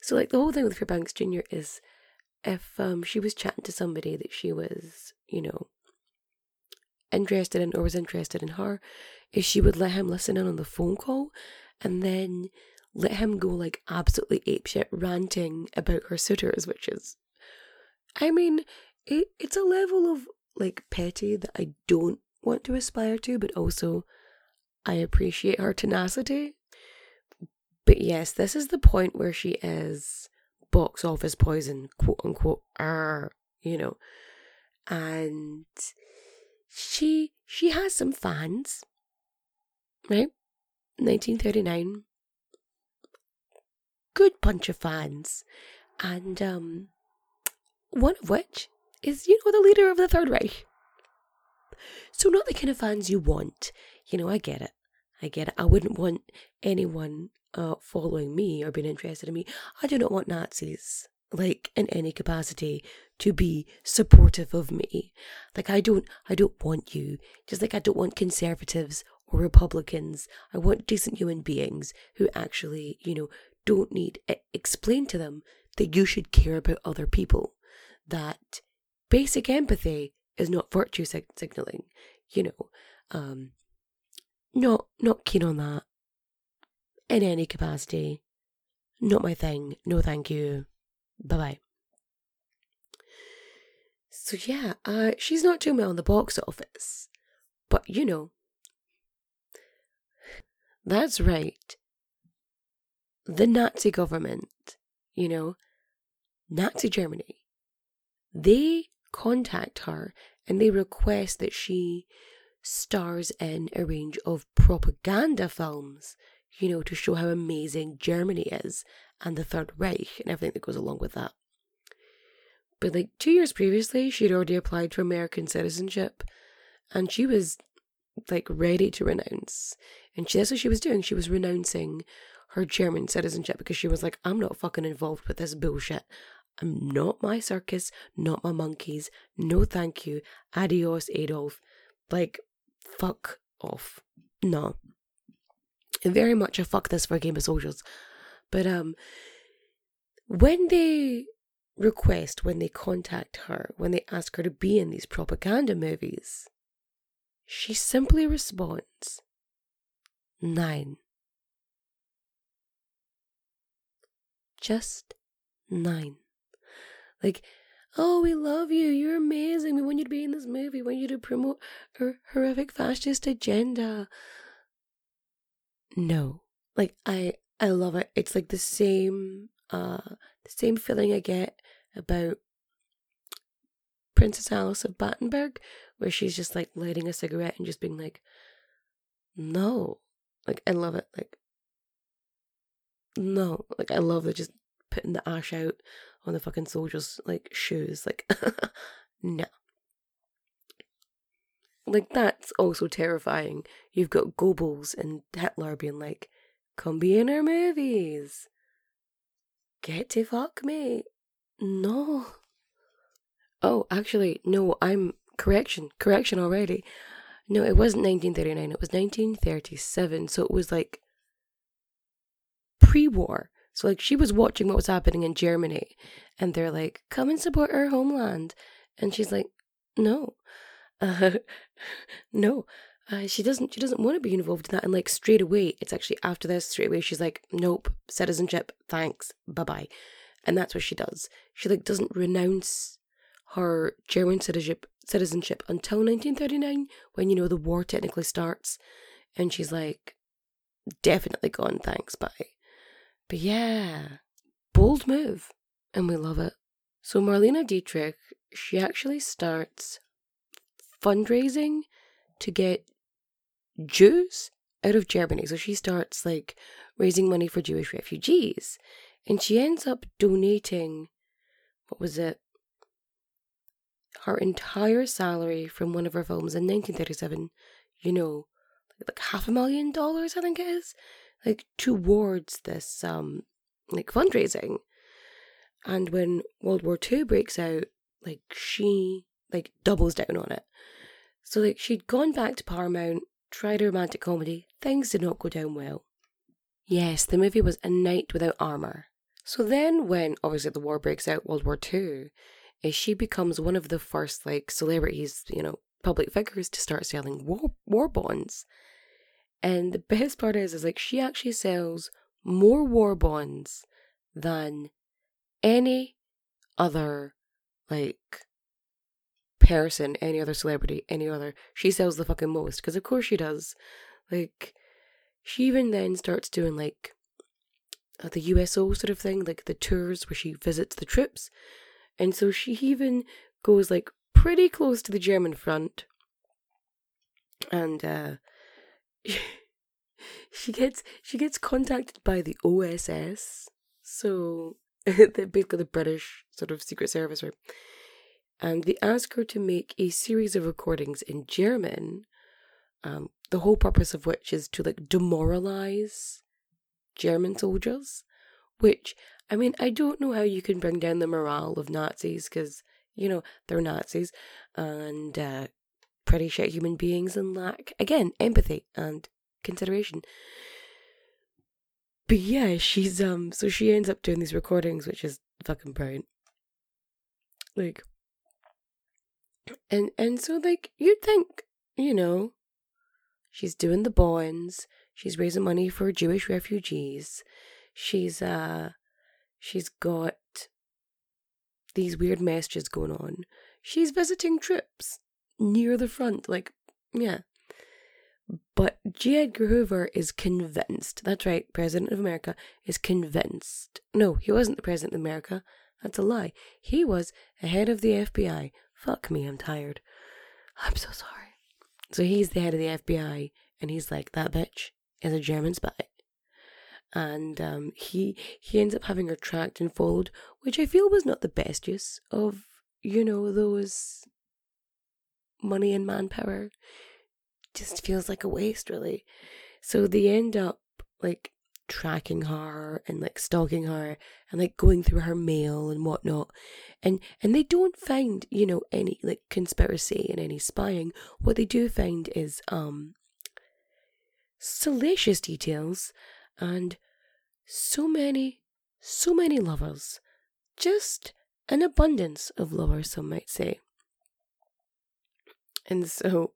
So like the whole thing with Fairbanks Jr. is if um she was chatting to somebody that she was, you know, interested in or was interested in her, if she would let him listen in on the phone call and then let him go like absolutely apeshit ranting about her suitors, which is I mean, it, it's a level of like petty that I don't want to aspire to, but also I appreciate her tenacity. But yes, this is the point where she is box office poison, quote unquote, er, you know. And she she has some fans. Right? 1939. Good bunch of fans. And um one of which is, you know, the leader of the Third Reich. So, not the kind of fans you want. You know, I get it. I get it. I wouldn't want anyone uh, following me or being interested in me. I do not want Nazis, like in any capacity, to be supportive of me. Like I don't, I don't want you. Just like I don't want conservatives or Republicans. I want decent human beings who actually, you know, don't need explain to them that you should care about other people. That basic empathy is not virtue sig- signaling, you know. Um, not not keen on that in any capacity. Not my thing. No, thank you. Bye bye. So yeah, uh, she's not doing well in the box office, but you know, that's right. The Nazi government, you know, Nazi Germany, they contact her and they request that she stars in a range of propaganda films, you know, to show how amazing Germany is and the Third Reich and everything that goes along with that. But like two years previously, she'd already applied for American citizenship and she was like ready to renounce. And she, that's what she was doing. She was renouncing her German citizenship because she was like, I'm not fucking involved with this bullshit. I'm not my circus, not my monkeys. No thank you. Adios, Adolf. Like, fuck off. No. Very much a fuck this for game of soldiers. But um when they request, when they contact her, when they ask her to be in these propaganda movies, she simply responds, Nein. Just nein. Like, oh, we love you. You're amazing. We want you to be in this movie. We want you to promote her horrific fascist agenda. No. Like, I, I love it. It's like the same, uh, the same feeling I get about Princess Alice of Battenberg, where she's just like lighting a cigarette and just being like, no. Like, I love it. Like, no. Like, I love it just putting the ash out on the fucking soldiers' like shoes. Like, no. Like, that's also terrifying. You've got Goebbels and Hitler being like, come be in our movies. Get to fuck me. No. Oh, actually, no, I'm correction, correction already. No, it wasn't 1939, it was 1937. So it was like pre war. So, like, she was watching what was happening in Germany, and they're like, come and support our homeland. And she's like, no, uh, no. Uh, she doesn't. She doesn't want to be involved in that. And like straight away, it's actually after this. Straight away, she's like, "Nope, citizenship, thanks, bye bye," and that's what she does. She like doesn't renounce her German citizenship citizenship until 1939, when you know the war technically starts, and she's like, "Definitely gone, thanks, bye." But yeah, bold move, and we love it. So Marlene Dietrich, she actually starts fundraising to get Jews out of Germany. So she starts like raising money for Jewish refugees. And she ends up donating, what was it? Her entire salary from one of her films in 1937, you know, like half a million dollars, I think it is, like towards this, um, like fundraising. And when World War II breaks out, like she like doubles down on it. So like she'd gone back to Paramount, tried a romantic comedy, things did not go down well. Yes, the movie was A Knight Without Armour. So then when obviously the war breaks out, World War II, is she becomes one of the first like celebrities, you know, public figures to start selling war war bonds. And the best part is is like she actually sells more war bonds than any other like person, any other celebrity, any other. She sells the fucking most because of course she does. Like she even then starts doing like uh, the USO sort of thing, like the tours where she visits the troops, and so she even goes like pretty close to the German front, and uh, she gets she gets contacted by the OSS, so the basically the British sort of secret service, right? And they ask her to make a series of recordings in German, um, the whole purpose of which is to like demoralize German soldiers. Which, I mean, I don't know how you can bring down the morale of Nazis because, you know, they're Nazis and uh, pretty shit human beings and lack, again, empathy and consideration. But yeah, she's um so she ends up doing these recordings, which is fucking brilliant. Like and and so like you'd think, you know, she's doing the bonds, she's raising money for Jewish refugees, she's uh she's got these weird messages going on. She's visiting troops near the front, like yeah. But J. Edgar Hoover is convinced. That's right, President of America is convinced. No, he wasn't the President of America. That's a lie. He was the head of the FBI. Fuck me, I'm tired. I'm so sorry. So he's the head of the FBI, and he's like, that bitch is a German spy. And um, he he ends up having her tracked and followed, which I feel was not the best use of, you know, those money and manpower just feels like a waste, really. So they end up like tracking her and like stalking her and like going through her mail and whatnot and and they don't find you know any like conspiracy and any spying what they do find is um salacious details, and so many, so many lovers. Just an abundance of lovers, some might say. And so,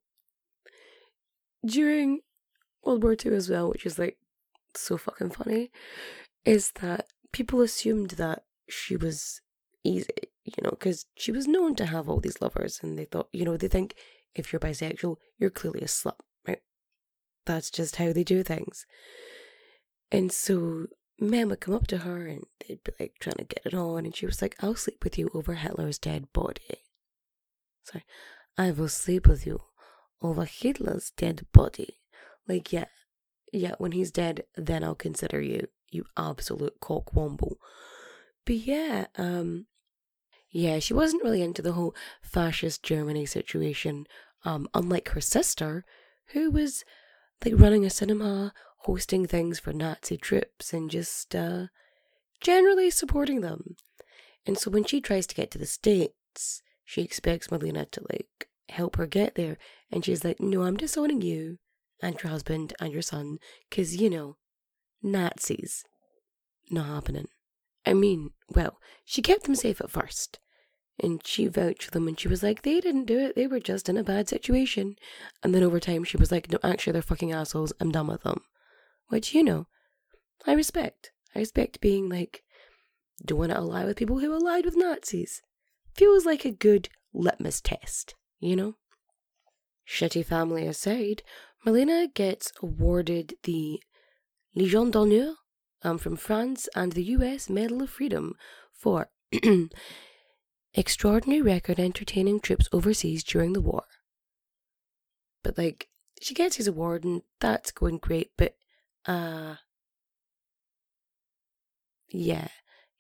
during World War II as well, which is like so fucking funny, is that people assumed that she was easy, you know, because she was known to have all these lovers, and they thought, you know, they think if you're bisexual, you're clearly a slut, right? That's just how they do things. And so men would come up to her and they'd be like trying to get it on, and she was like, I'll sleep with you over Hitler's dead body. Sorry, I will sleep with you over Hitler's dead body. Like, yeah, yeah, when he's dead, then I'll consider you, you absolute cockwomble. But yeah, um, yeah, she wasn't really into the whole fascist Germany situation, um, unlike her sister, who was like running a cinema, hosting things for Nazi troops, and just uh, generally supporting them. And so when she tries to get to the States, she expects Melina to like help her get there. And she's like, No, I'm disowning you and your husband and your son, because, you know, Nazis. Not happening. I mean, well, she kept them safe at first. And she vouched for them and she was like, they didn't do it, they were just in a bad situation. And then over time she was like, no, actually, they're fucking assholes, I'm done with them. Which, you know, I respect. I respect being like, don't want to ally with people who allied with Nazis. Feels like a good litmus test, you know? Shitty family aside, Melina gets awarded the Légion d'honneur um, from France and the US Medal of Freedom for extraordinary record entertaining troops overseas during the war. But like, she gets his award and that's going great, but uh yeah,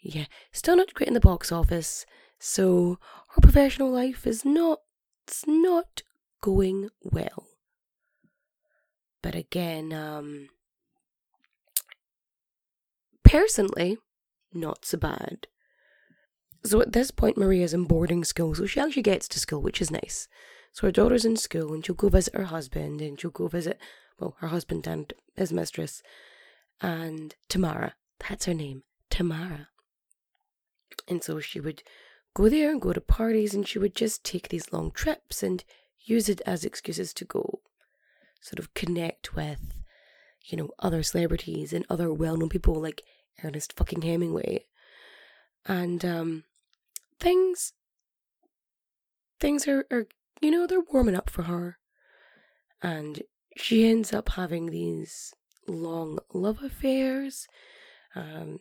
yeah, still not great in the box office. So her professional life is not it's not going well. But again, um personally, not so bad. So at this point, Maria's in boarding school, so she actually gets to school, which is nice. So her daughter's in school, and she'll go visit her husband, and she'll go visit, well, her husband and his mistress, and Tamara. That's her name, Tamara. And so she would go there and go to parties, and she would just take these long trips and use it as excuses to go sort of connect with, you know, other celebrities and other well known people like Ernest fucking Hemingway. And um things things are, are you know, they're warming up for her. And she ends up having these long love affairs. Um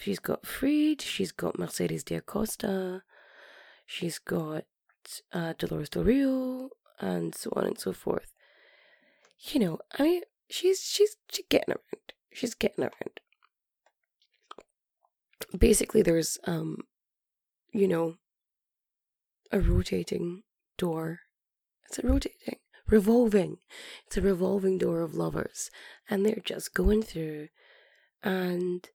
she's got Freed, she's got Mercedes de Acosta, she's got uh, Dolores Del Rio, and so on and so forth. You know, I mean, she's she's she's getting around. She's getting around. Basically, there's um, you know, a rotating door. It's a rotating, revolving. It's a revolving door of lovers, and they're just going through. And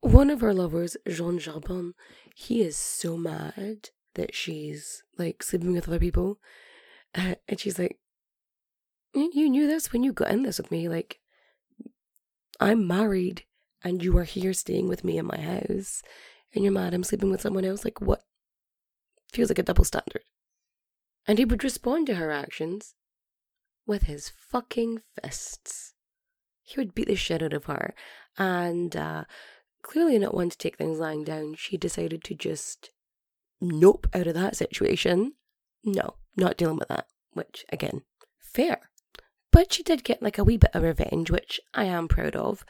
one of her lovers, Jean Gabin, he is so mad that she's like sleeping with other people. Uh, and she's like, You knew this when you got in this with me. Like, I'm married and you are here staying with me in my house. And you're mad I'm sleeping with someone else. Like, what? Feels like a double standard. And he would respond to her actions with his fucking fists. He would beat the shit out of her. And uh, clearly not one to take things lying down, she decided to just nope out of that situation. No, not dealing with that. Which, again, fair. But she did get like a wee bit of revenge, which I am proud of.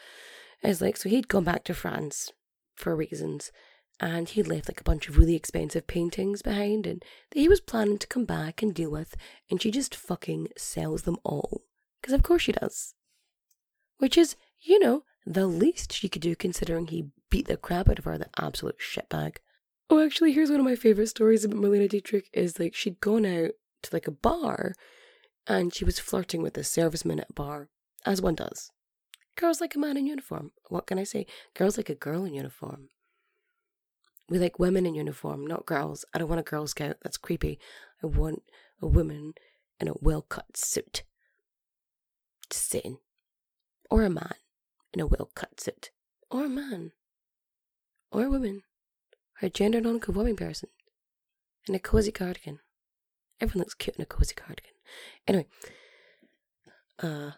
Is like, so he'd gone back to France for reasons, and he'd left like a bunch of really expensive paintings behind, and that he was planning to come back and deal with, and she just fucking sells them all. Because of course she does. Which is, you know, the least she could do considering he beat the crap out of her, the absolute shitbag. Oh, actually, here's one of my favorite stories about Marlene Dietrich is like she'd gone out to like a bar and she was flirting with a serviceman at a bar, as one does. Girls like a man in uniform. What can I say? Girls like a girl in uniform. We like women in uniform, not girls. I don't want a Girl Scout. That's creepy. I want a woman in a well cut suit. just sitting. Or a man in a well cut suit. Or a man. Or a woman. Or a gender non conforming person. In a cozy cardigan. Everyone looks cute in a cozy cardigan. Anyway. Uh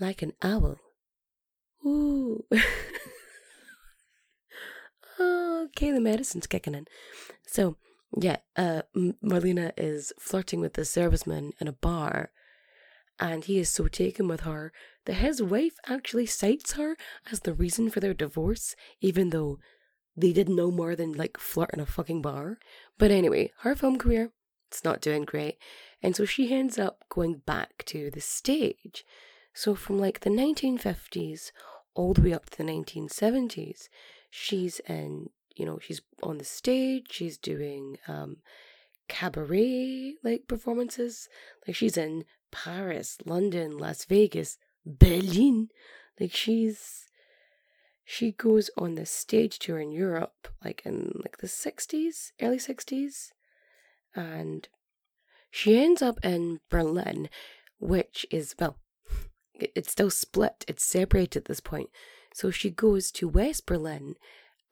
like an owl. Ooh. okay, the medicine's kicking in. So, yeah, uh, Marlena is flirting with the serviceman in a bar, and he is so taken with her that his wife actually cites her as the reason for their divorce, even though they did no more than like flirt in a fucking bar. But anyway, her film career, it's not doing great, and so she ends up going back to the stage. So from like the 1950s all the way up to the 1970s, she's in you know she's on the stage she's doing um cabaret like performances like she's in paris london las vegas berlin like she's she goes on the stage tour in europe like in like the 60s early 60s and she ends up in berlin which is well it's still split it's separated at this point so she goes to west berlin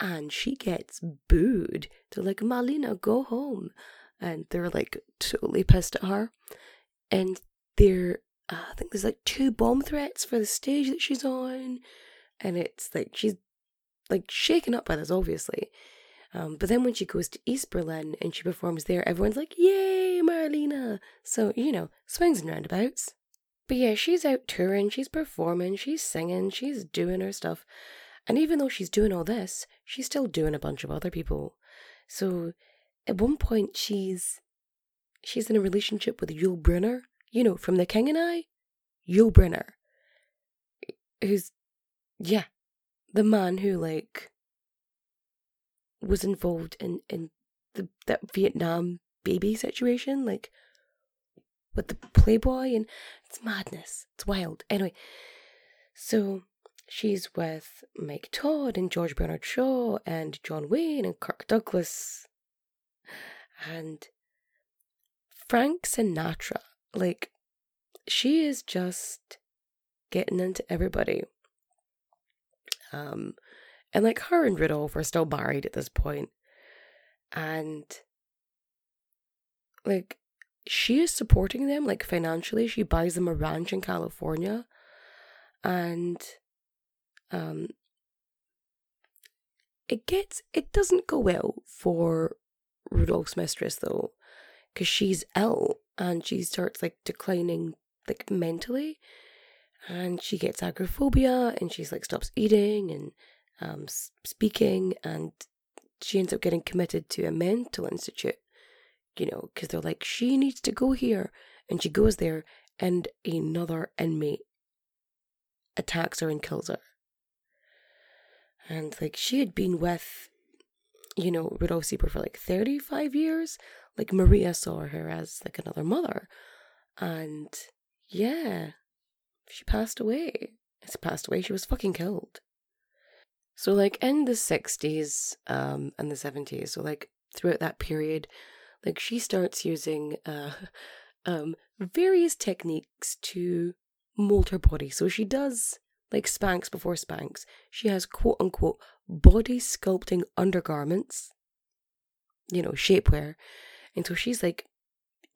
and she gets booed. They're like, Marlena, go home. And they're like totally pissed at her. And they're, uh, I think there's like two bomb threats for the stage that she's on. And it's like, she's like shaken up by this, obviously. Um, but then when she goes to East Berlin and she performs there, everyone's like, Yay, Marlena! So, you know, swings and roundabouts. But yeah, she's out touring, she's performing, she's singing, she's doing her stuff. And even though she's doing all this, she's still doing a bunch of other people. So at one point she's she's in a relationship with Yul Brynner, you know, from The King and I. Yul Brynner. Who's yeah, the man who like was involved in in the that Vietnam baby situation, like with the Playboy and it's madness. It's wild. Anyway, so She's with Mike Todd and George Bernard Shaw and John Wayne and Kirk Douglas and Frank Sinatra. Like, she is just getting into everybody. Um, and like her and Rudolph are still married at this point, and like she is supporting them like financially. She buys them a ranch in California, and um, it gets it doesn't go well for Rudolph's mistress though, because she's ill and she starts like declining like mentally, and she gets agoraphobia and she's like stops eating and um speaking and she ends up getting committed to a mental institute, you know, because they're like she needs to go here and she goes there and another inmate attacks her and kills her and like she had been with, you know, Rudolph Sieber for like 35 years. Like Maria saw her as like another mother. And yeah, she passed away. She passed away. She was fucking killed. So like in the 60s um and the 70s, so like throughout that period, like she starts using uh um various techniques to mold her body. So she does like Spanx before Spanx, she has quote unquote body sculpting undergarments, you know, shapewear. And so she's like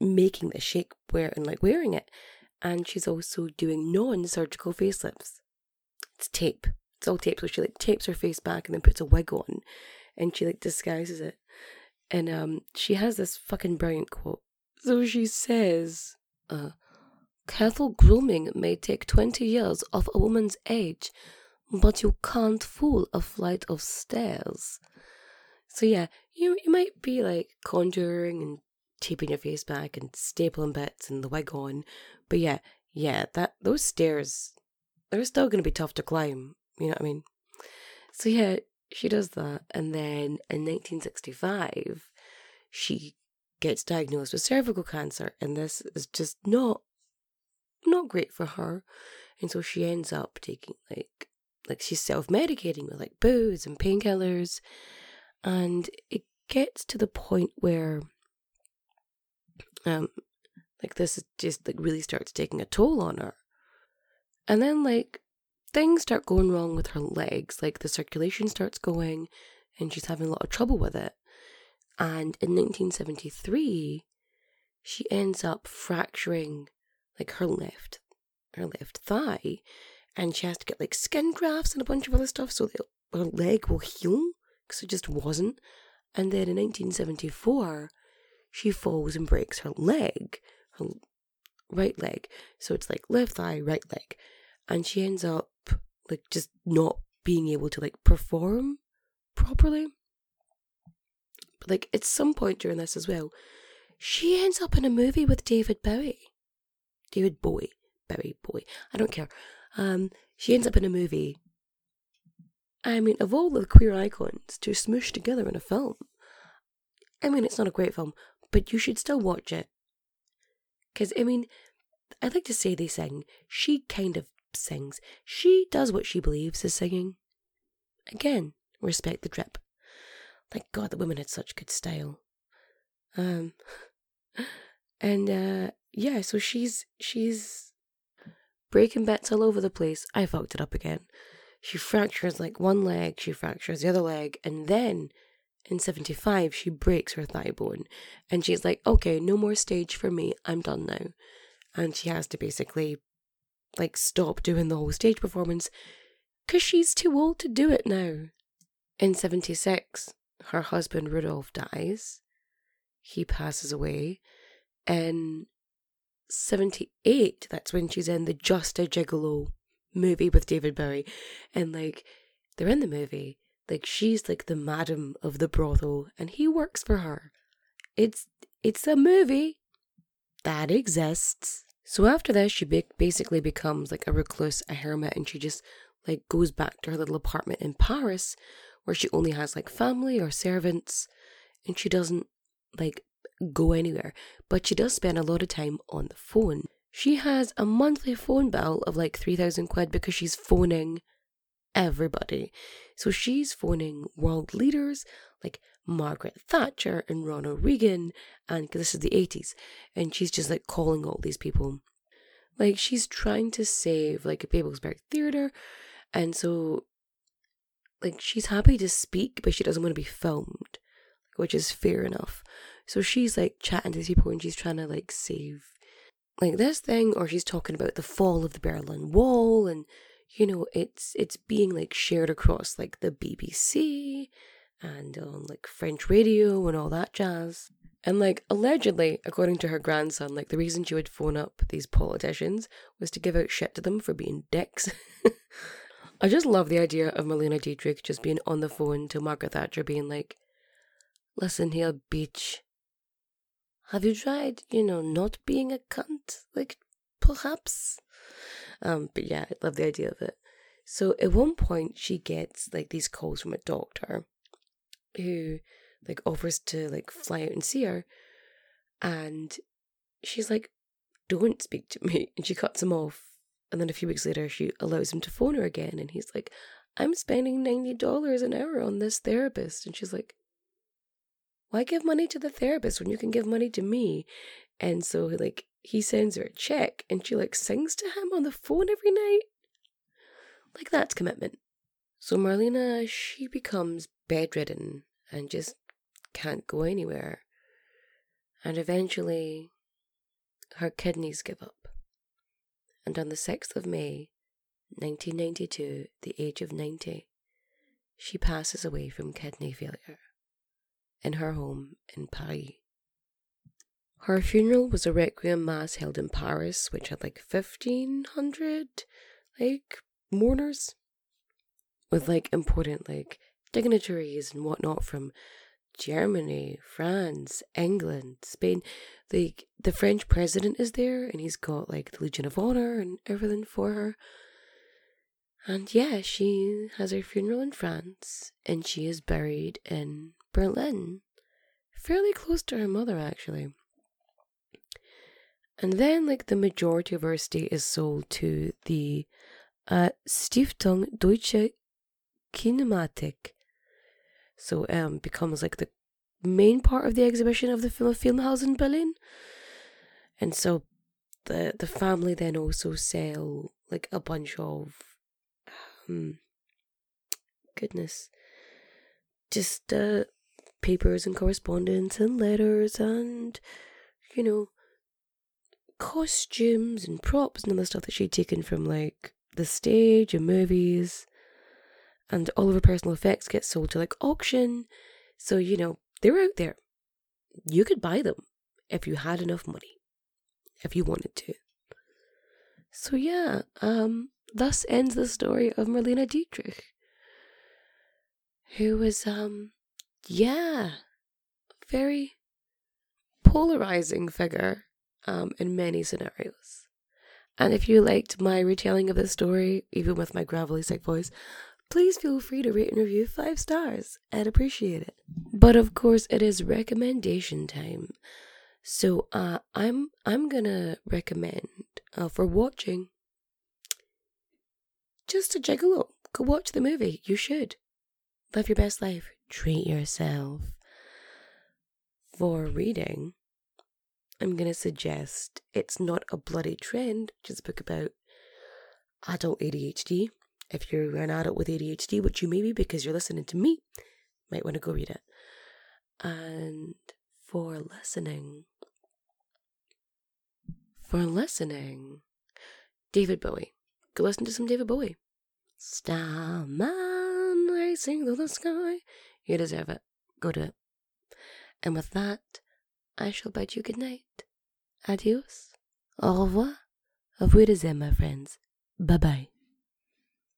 making the shapewear and like wearing it. And she's also doing non surgical facelifts. It's tape. It's all tape. So she like tapes her face back and then puts a wig on and she like disguises it. And um she has this fucking brilliant quote. So she says, uh, Careful grooming may take 20 years of a woman's age, but you can't fool a flight of stairs. So yeah, you you might be like conjuring and taping your face back and stapling bits and the wig on, but yeah, yeah, that those stairs they're still gonna be tough to climb. You know what I mean? So yeah, she does that, and then in 1965, she gets diagnosed with cervical cancer, and this is just not not great for her. And so she ends up taking like like she's self-medicating with like booze and painkillers. And it gets to the point where um like this just like really starts taking a toll on her. And then, like, things start going wrong with her legs. Like, the circulation starts going, and she's having a lot of trouble with it. And in 1973, she ends up fracturing, like, her left, her left thigh, and she has to get like skin grafts and a bunch of other stuff so that her leg will heal because it just wasn't. And then in 1974, she falls and breaks her leg, her right leg. So it's like left thigh, right leg. And she ends up like just not being able to like perform properly. But like at some point during this as well, she ends up in a movie with David Bowie. David Bowie. Bowie Bowie. I don't care. Um, she ends up in a movie. I mean, of all the queer icons to smoosh together in a film, I mean, it's not a great film, but you should still watch it. Because, I mean, I'd like to say they sing. She kind of sings. She does what she believes is singing. Again, respect the drip. Thank God the women had such good style. Um, and uh, yeah, so she's she's breaking bets all over the place. I fucked it up again. She fractures like one leg, she fractures the other leg, and then in 75, she breaks her thigh bone. And she's like, okay, no more stage for me. I'm done now. And she has to basically like stop doing the whole stage performance because she's too old to do it now. In 76, her husband Rudolph dies. He passes away. And 78, that's when she's in the Just a Gigolo movie with David Bowie. And like, they're in the movie. Like, she's like the madam of the brothel, and he works for her. It's it's a movie that exists. So after this, she be- basically becomes like a recluse, a hermit, and she just like goes back to her little apartment in Paris, where she only has like family or servants, and she doesn't like go anywhere, but she does spend a lot of time on the phone. She has a monthly phone bill of like 3,000 quid because she's phoning everybody. So she's phoning world leaders like Margaret Thatcher and Ronald Reagan, and this is the 80s, and she's just like calling all these people. Like she's trying to save like a Babelsberg Theatre, and so like she's happy to speak, but she doesn't want to be filmed, which is fair enough. So she's like chatting to these people and she's trying to like save like this thing, or she's talking about the fall of the Berlin Wall, and you know it's it's being like shared across like the BBC and on like French radio and all that jazz. And like allegedly, according to her grandson, like the reason she would phone up these politicians was to give out shit to them for being dicks. I just love the idea of Marlene Dietrich just being on the phone to Margaret Thatcher being like, Listen here, bitch. Have you tried, you know, not being a cunt? Like, perhaps? Um, but yeah, I love the idea of it. So at one point, she gets like these calls from a doctor who like offers to like fly out and see her. And she's like, don't speak to me. And she cuts him off. And then a few weeks later, she allows him to phone her again. And he's like, I'm spending $90 an hour on this therapist. And she's like, why give money to the therapist when you can give money to me? And so like he sends her a check and she like sings to him on the phone every night. Like that's commitment. So Marlena, she becomes bedridden and just can't go anywhere. And eventually her kidneys give up. And on the 6th of May, 1992, the age of 90, she passes away from kidney failure in her home in Paris. Her funeral was a requiem mass held in Paris, which had like 1500 like mourners with like important like dignitaries and whatnot from Germany, France, England, Spain. Like the French president is there and he's got like the Legion of Honor and everything for her. And yeah, she has her funeral in France and she is buried in Berlin, fairly close to her mother, actually. And then, like, the majority of her estate is sold to the uh, Stiftung Deutsche Kinemathek. So, um, becomes like the main part of the exhibition of the film Filmhaus in Berlin. And so, the the family then also sell like a bunch of um goodness just uh papers and correspondence and letters and you know costumes and props and other stuff that she'd taken from like the stage and movies. And all of her personal effects get sold to like auction. So you know they're out there. You could buy them if you had enough money if you wanted to. So yeah um thus ends the story of Marlene Dietrich who was um yeah very polarizing figure um in many scenarios. And if you liked my retelling of the story even with my gravelly sick voice please feel free to rate and review five stars. I'd appreciate it. But of course it is recommendation time. So uh i'm i'm gonna recommend uh, for watching just a gigolo go watch the movie. You should. Live your best life treat yourself for reading i'm gonna suggest it's not a bloody trend is a book about adult adhd if you're an adult with adhd which you may be because you're listening to me might want to go read it. And for listening for listening david bowie. Go listen to some david bowie. Starman racing through the sky you deserve it. Go do it. And with that i shall bid you good night. Adios. Au revoir. Auf wiedersehen my friends. Bye bye